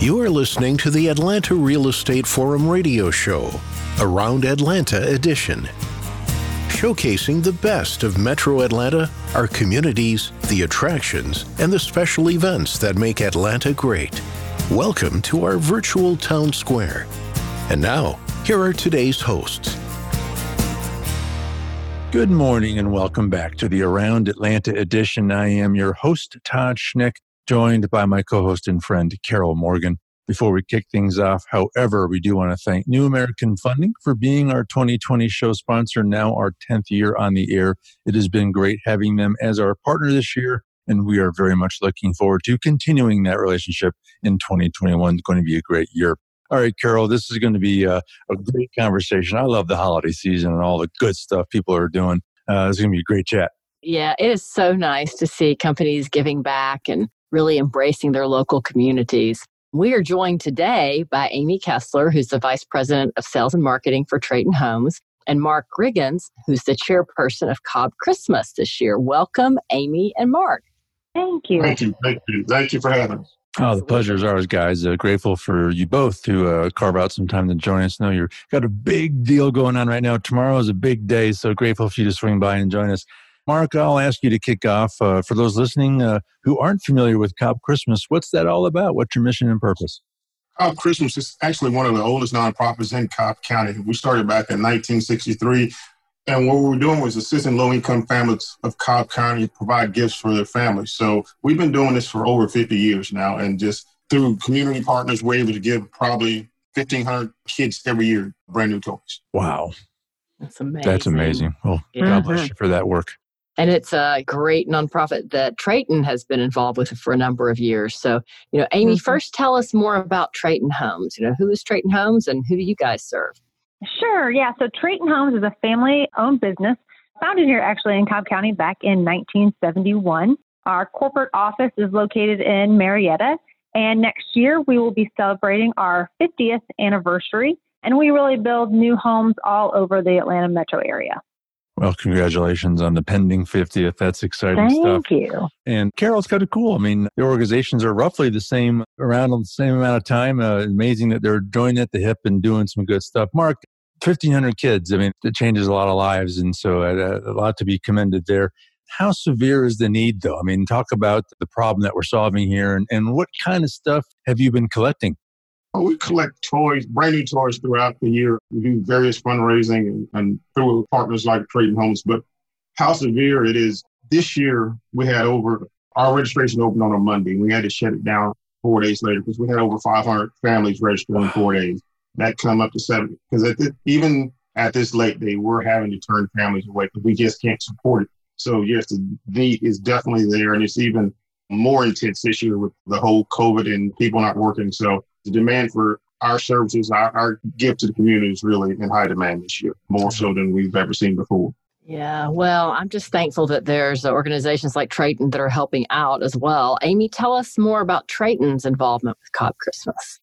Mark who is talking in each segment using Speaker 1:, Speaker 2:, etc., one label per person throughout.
Speaker 1: You are listening to the Atlanta Real Estate Forum radio show, Around Atlanta edition. Showcasing the best of Metro Atlanta, our communities, the attractions, and the special events that make Atlanta great. Welcome to our virtual town square. And now, here are today's hosts.
Speaker 2: Good morning and welcome back to the Around Atlanta edition. I am your host, Todd Schnick, joined by my co host and friend, Carol Morgan. Before we kick things off, however, we do want to thank New American Funding for being our 2020 show sponsor, now our 10th year on the air. It has been great having them as our partner this year, and we are very much looking forward to continuing that relationship in 2021. It's going to be a great year. All right, Carol, this is going to be a, a great conversation. I love the holiday season and all the good stuff people are doing. Uh, it's going to be a great chat.
Speaker 3: Yeah, it is so nice to see companies giving back and really embracing their local communities. We are joined today by Amy Kessler, who's the Vice President of Sales and Marketing for Traton Homes, and Mark Riggins, who's the chairperson of Cobb Christmas this year. Welcome, Amy and Mark.
Speaker 4: Thank you.
Speaker 5: Thank you. Thank you. Thank you for having us.
Speaker 2: Oh, the pleasure is ours, guys. Uh, grateful for you both to uh, carve out some time to join us. I know you've got a big deal going on right now. Tomorrow is a big day, so grateful for you to swing by and join us. Mark, I'll ask you to kick off. Uh, for those listening uh, who aren't familiar with Cobb Christmas, what's that all about? What's your mission and purpose?
Speaker 5: Cobb Christmas is actually one of the oldest nonprofits in Cobb County. We started back in 1963 and what we were doing was assisting low income families of Cobb County provide gifts for their families. So we've been doing this for over 50 years now. And just through community partners, we're able to give probably 1,500 kids every year brand new toys.
Speaker 2: Wow.
Speaker 3: That's amazing.
Speaker 2: That's amazing. Well, yeah. God bless you for that work.
Speaker 3: And it's a great nonprofit that Traton has been involved with for a number of years. So, you know, Amy, mm-hmm. first tell us more about Traton Homes. You know, who is Traton Homes and who do you guys serve?
Speaker 4: Sure. Yeah. So Traton Homes is a family owned business founded here actually in Cobb County back in 1971. Our corporate office is located in Marietta. And next year we will be celebrating our 50th anniversary. And we really build new homes all over the Atlanta metro area.
Speaker 2: Well, congratulations on the pending 50th. That's exciting
Speaker 4: Thank
Speaker 2: stuff.
Speaker 4: Thank you.
Speaker 2: And Carol's kind of cool. I mean, the organizations are roughly the same, around the same amount of time. Uh, amazing that they're joining at the hip and doing some good stuff. Mark, 1,500 kids. I mean, it changes a lot of lives. And so uh, a lot to be commended there. How severe is the need, though? I mean, talk about the problem that we're solving here and, and what kind of stuff have you been collecting?
Speaker 5: Well, we collect toys, brand new toys throughout the year. We do various fundraising and, and through partners like Traton Homes. But how severe it is this year, we had over our registration opened on a Monday. We had to shut it down four days later because we had over 500 families registered in four days that come up to seven because even at this late day, we're having to turn families away because we just can't support it. So yes, the need is definitely there, and it's even more intense this year with the whole COVID and people not working. So the demand for our services, our, our gift to the community is really in high demand this year, more so than we've ever seen before.
Speaker 3: Yeah, well, I'm just thankful that there's uh, organizations like Traton that are helping out as well. Amy, tell us more about Traton's involvement with Cobb Christmas.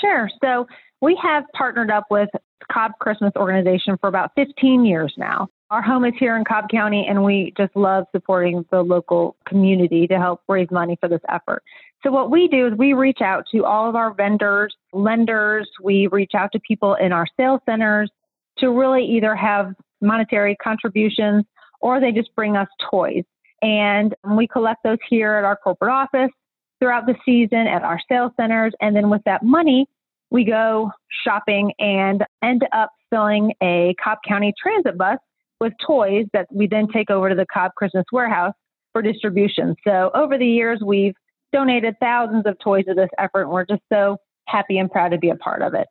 Speaker 4: Sure. So we have partnered up with Cobb Christmas organization for about 15 years now. Our home is here in Cobb County, and we just love supporting the local community to help raise money for this effort. So, what we do is we reach out to all of our vendors, lenders, we reach out to people in our sales centers to really either have monetary contributions or they just bring us toys. And we collect those here at our corporate office throughout the season at our sales centers. And then with that money, we go shopping and end up filling a Cobb County transit bus with toys that we then take over to the Cobb Christmas warehouse for distribution. So over the years, we've donated thousands of toys to this effort, and we're just so happy and proud to be a part of it.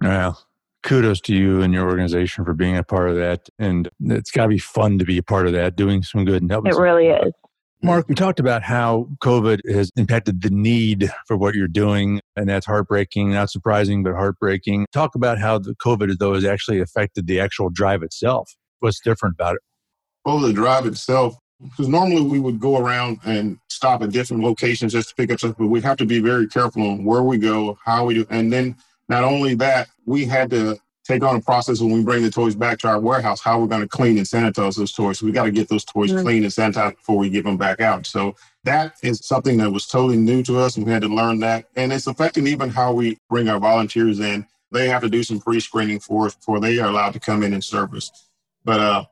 Speaker 2: Well, kudos to you and your organization for being a part of that. And it's got to be fun to be a part of that, doing some good and helping.
Speaker 4: It really is.
Speaker 2: Mark, we talked about how COVID has impacted the need for what you're doing, and that's heartbreaking, not surprising, but heartbreaking. Talk about how the COVID, though, has actually affected the actual drive itself. What's different about it?
Speaker 5: Well, the drive itself, because normally we would go around and stop at different locations just to pick up stuff, but we have to be very careful on where we go, how we do. And then not only that, we had to take on a process when we bring the toys back to our warehouse, how we're going to clean and sanitize those toys. So we got to get those toys mm-hmm. clean and sanitized before we give them back out. So that is something that was totally new to us and we had to learn that. And it's affecting even how we bring our volunteers in. They have to do some pre-screening for us before they are allowed to come in and service. But uh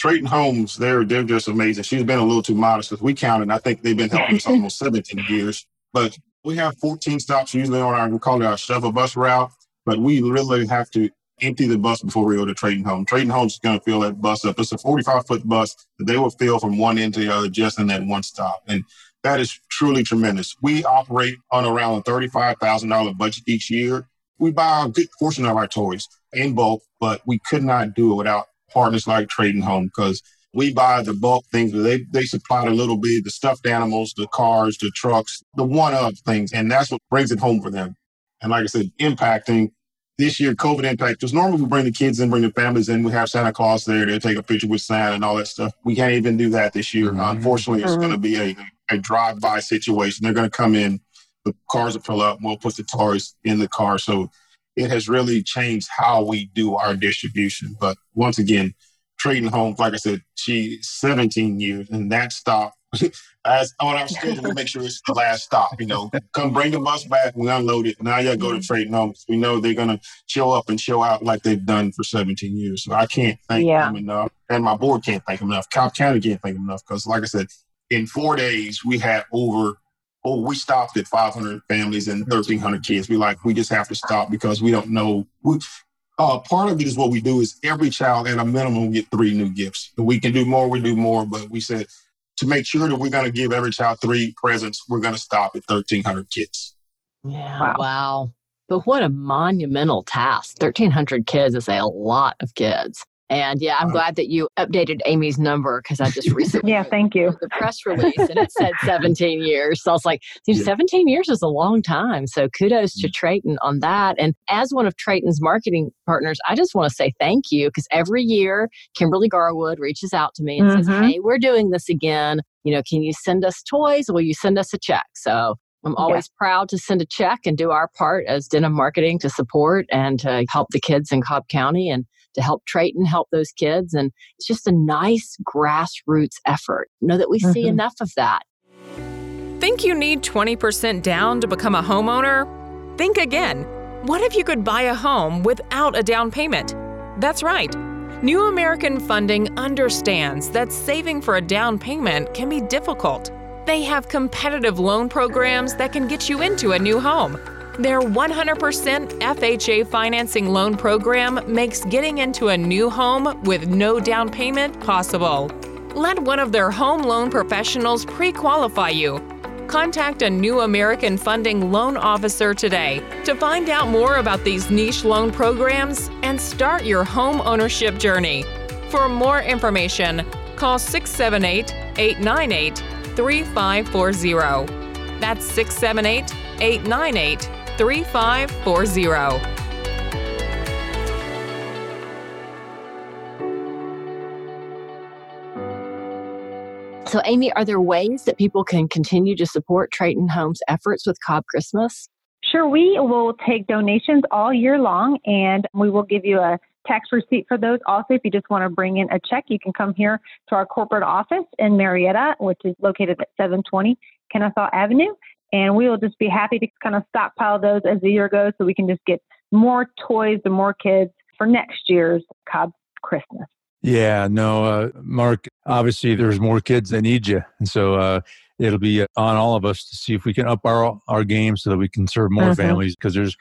Speaker 5: Traton Homes, they're they're just amazing. She's been a little too modest because we counted. I think they've been helping us almost 17 years. But we have 14 stops usually on our we call it our shuttle bus route. But we really have to empty the bus before we go to Traton Home. Traton Homes is going to fill that bus up. It's a 45 foot bus that they will fill from one end to the other just in that one stop. And that is truly tremendous. We operate on around a $35,000 budget each year. We buy a good portion of our toys in bulk, but we could not do it without partners like Traton Home because we buy the bulk things. They, they supply the little bit, the stuffed animals, the cars, the trucks, the one of things. And that's what brings it home for them. And like I said, impacting this year, COVID impact, because normally we bring the kids in, bring the families in, we have Santa Claus there, they take a picture with Santa and all that stuff. We can't even do that this year. Mm-hmm. Unfortunately, it's mm-hmm. going to be a, a drive by situation. They're going to come in, the cars will fill up, we'll put the toys in the car. So it has really changed how we do our distribution. But once again, Traton Homes, like I said, she's 17 years, and that stopped as on our schedule to make sure it's the last stop. You know, come bring the bus back, we unload it. Now y'all go to mm-hmm. Traton Homes. We know they're gonna show up and show out like they've done for 17 years. So I can't thank yeah. them enough, and my board can't thank them enough. Cobb County can't thank them enough because, like I said, in four days we had over. Oh, we stopped at 500 families and 1,300 kids. We like we just have to stop because we don't know. We, uh, part of it is what we do is every child at a minimum get three new gifts. If we can do more, we do more. But we said to make sure that we're going to give every child three presents, we're going to stop at 1,300 kids.
Speaker 3: Yeah. Wow. wow. But what a monumental task. 1,300 kids is a lot of kids. And yeah, I'm glad that you updated Amy's number because I just recently
Speaker 4: yeah, thank you.
Speaker 3: The press release and it said 17 years. So I was like, yeah. 17 years is a long time. So kudos to Traton on that. And as one of Traton's marketing partners, I just want to say thank you because every year Kimberly Garwood reaches out to me and mm-hmm. says, Hey, we're doing this again. You know, can you send us toys? Will you send us a check? So I'm always yeah. proud to send a check and do our part as Denim Marketing to support and to help the kids in Cobb County. And to help Traton help those kids. And it's just a nice grassroots effort. Know that we mm-hmm. see enough of that.
Speaker 6: Think you need 20% down to become a homeowner? Think again. What if you could buy a home without a down payment? That's right. New American Funding understands that saving for a down payment can be difficult. They have competitive loan programs that can get you into a new home their 100% FHA financing loan program makes getting into a new home with no down payment possible. Let one of their home loan professionals pre qualify you. Contact a New American Funding loan officer today to find out more about these niche loan programs and start your home ownership journey. For more information, call 678 898 3540. That's 678 898 3540.
Speaker 3: So, Amy, are there ways that people can continue to support Traton Homes' efforts with Cobb Christmas?
Speaker 4: Sure, we will take donations all year long and we will give you a tax receipt for those. Also, if you just want to bring in a check, you can come here to our corporate office in Marietta, which is located at 720 Kennesaw Avenue, and we will just be happy to kind of stockpile those as the year goes so we can just get more toys and more kids for next year's Cobb Christmas.
Speaker 2: Yeah, no, uh, Mark, obviously there's more kids that need you. And so uh, it'll be on all of us to see if we can up our, our game so that we can serve more mm-hmm. families because there's,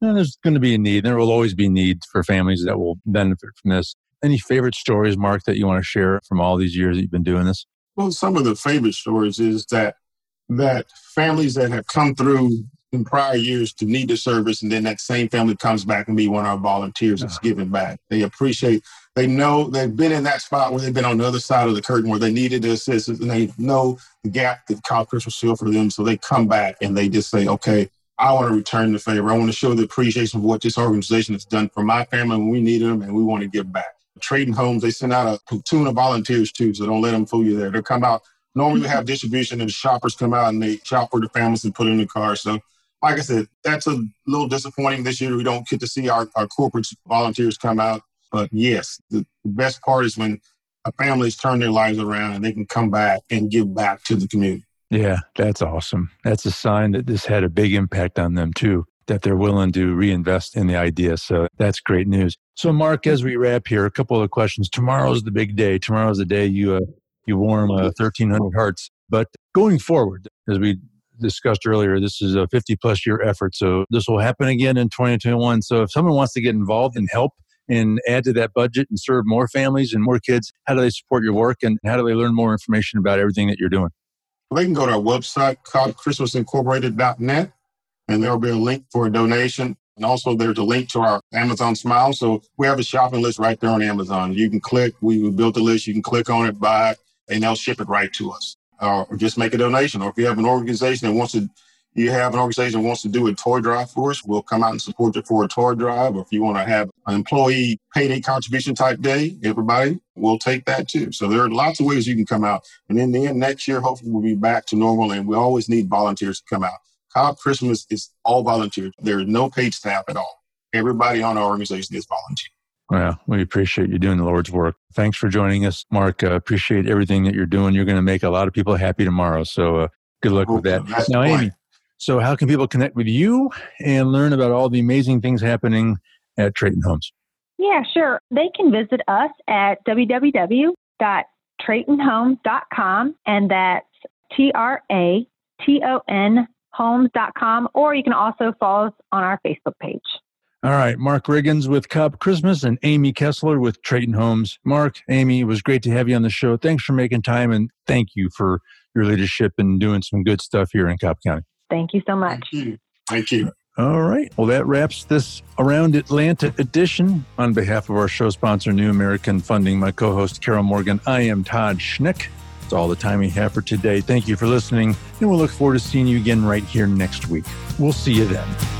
Speaker 2: you know, there's going to be a need. There will always be needs for families that will benefit from this. Any favorite stories, Mark, that you want to share from all these years that you've been doing this?
Speaker 5: Well, some of the favorite stories is that that families that have come through in prior years to need the service, and then that same family comes back and be one of our volunteers that's uh-huh. giving back. They appreciate, they know they've been in that spot where they've been on the other side of the curtain where they needed the assistance, and they know the gap that Cobb Christmas will fill for them. So they come back and they just say, okay, I want to return the favor. I want to show the appreciation of what this organization has done for my family when we needed them, and we want to give back. Traton Homes, they send out a platoon of volunteers too, so don't let them fool you there. They'll come out Normally we have distribution and shoppers come out and they shop for the families and put in the car. So like I said, that's a little disappointing this year. We don't get to see our, our corporate volunteers come out. But yes, the best part is when a families turn their lives around and they can come back and give back to the community.
Speaker 2: Yeah, that's awesome. That's a sign that this had a big impact on them too, that they're willing to reinvest in the idea. So that's great news. So, Mark, as we wrap here, a couple of questions. Tomorrow's the big day. Tomorrow's the day you uh, you warm uh, 1,300 hearts. But going forward, as we discussed earlier, this is a 50 plus year effort. So this will happen again in 2021. So if someone wants to get involved and help and add to that budget and serve more families and more kids, how do they support your work and how do they learn more information about everything that you're doing?
Speaker 5: They can go to our website, cobbchristmasincorporated.net, and there'll be a link for a donation. And also, there's a link to our Amazon Smile. So we have a shopping list right there on Amazon. You can click, we built a list, you can click on it, buy it, and they'll ship it right to us uh, or just make a donation. Or if you have an organization that wants to, you have an organization that wants to do a toy drive for us, we'll come out and support you for a toy drive. Or if you want to have an employee payday contribution type day, everybody, we'll take that too. So there are lots of ways you can come out. And in the end, next year, hopefully we'll be back to normal and we always need volunteers to come out. Cobb Christmas is all volunteers. There is no paid staff at all. Everybody on our organization is volunteer.
Speaker 2: Well, we appreciate you doing the Lord's work. Thanks for joining us, Mark. Uh, appreciate everything that you're doing. You're going to make a lot of people happy tomorrow. So uh, good luck with that. now, Amy, so how can people connect with you and learn about all the amazing things happening at Traton Homes?
Speaker 4: Yeah, sure. They can visit us at www.tratonhomes.com, and that's T R A T O N homes.com, or you can also follow us on our Facebook page.
Speaker 2: All right, Mark Riggins with Cobb Christmas and Amy Kessler with Traton Homes. Mark, Amy, it was great to have you on the show. Thanks for making time and thank you for your leadership and doing some good stuff here in Cobb County.
Speaker 4: Thank you so much.
Speaker 5: Thank you. Thank you.
Speaker 2: All right. Well, that wraps this Around Atlanta edition. On behalf of our show sponsor, New American Funding, my co host, Carol Morgan, I am Todd Schnick. That's all the time we have for today. Thank you for listening, and we'll look forward to seeing you again right here next week. We'll see you then.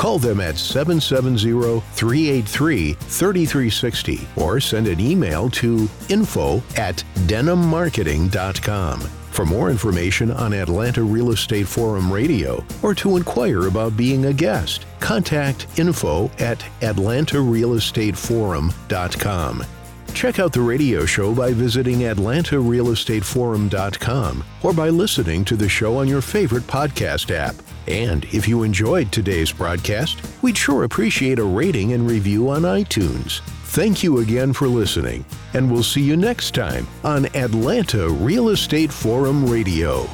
Speaker 1: Call them at 770 383 3360 or send an email to info at denimmarketing.com. For more information on Atlanta Real Estate Forum Radio or to inquire about being a guest, contact info at atlantarealestateforum.com. Check out the radio show by visiting atlantarealestateforum.com or by listening to the show on your favorite podcast app. And if you enjoyed today's broadcast, we'd sure appreciate a rating and review on iTunes. Thank you again for listening, and we'll see you next time on Atlanta Real Estate Forum Radio.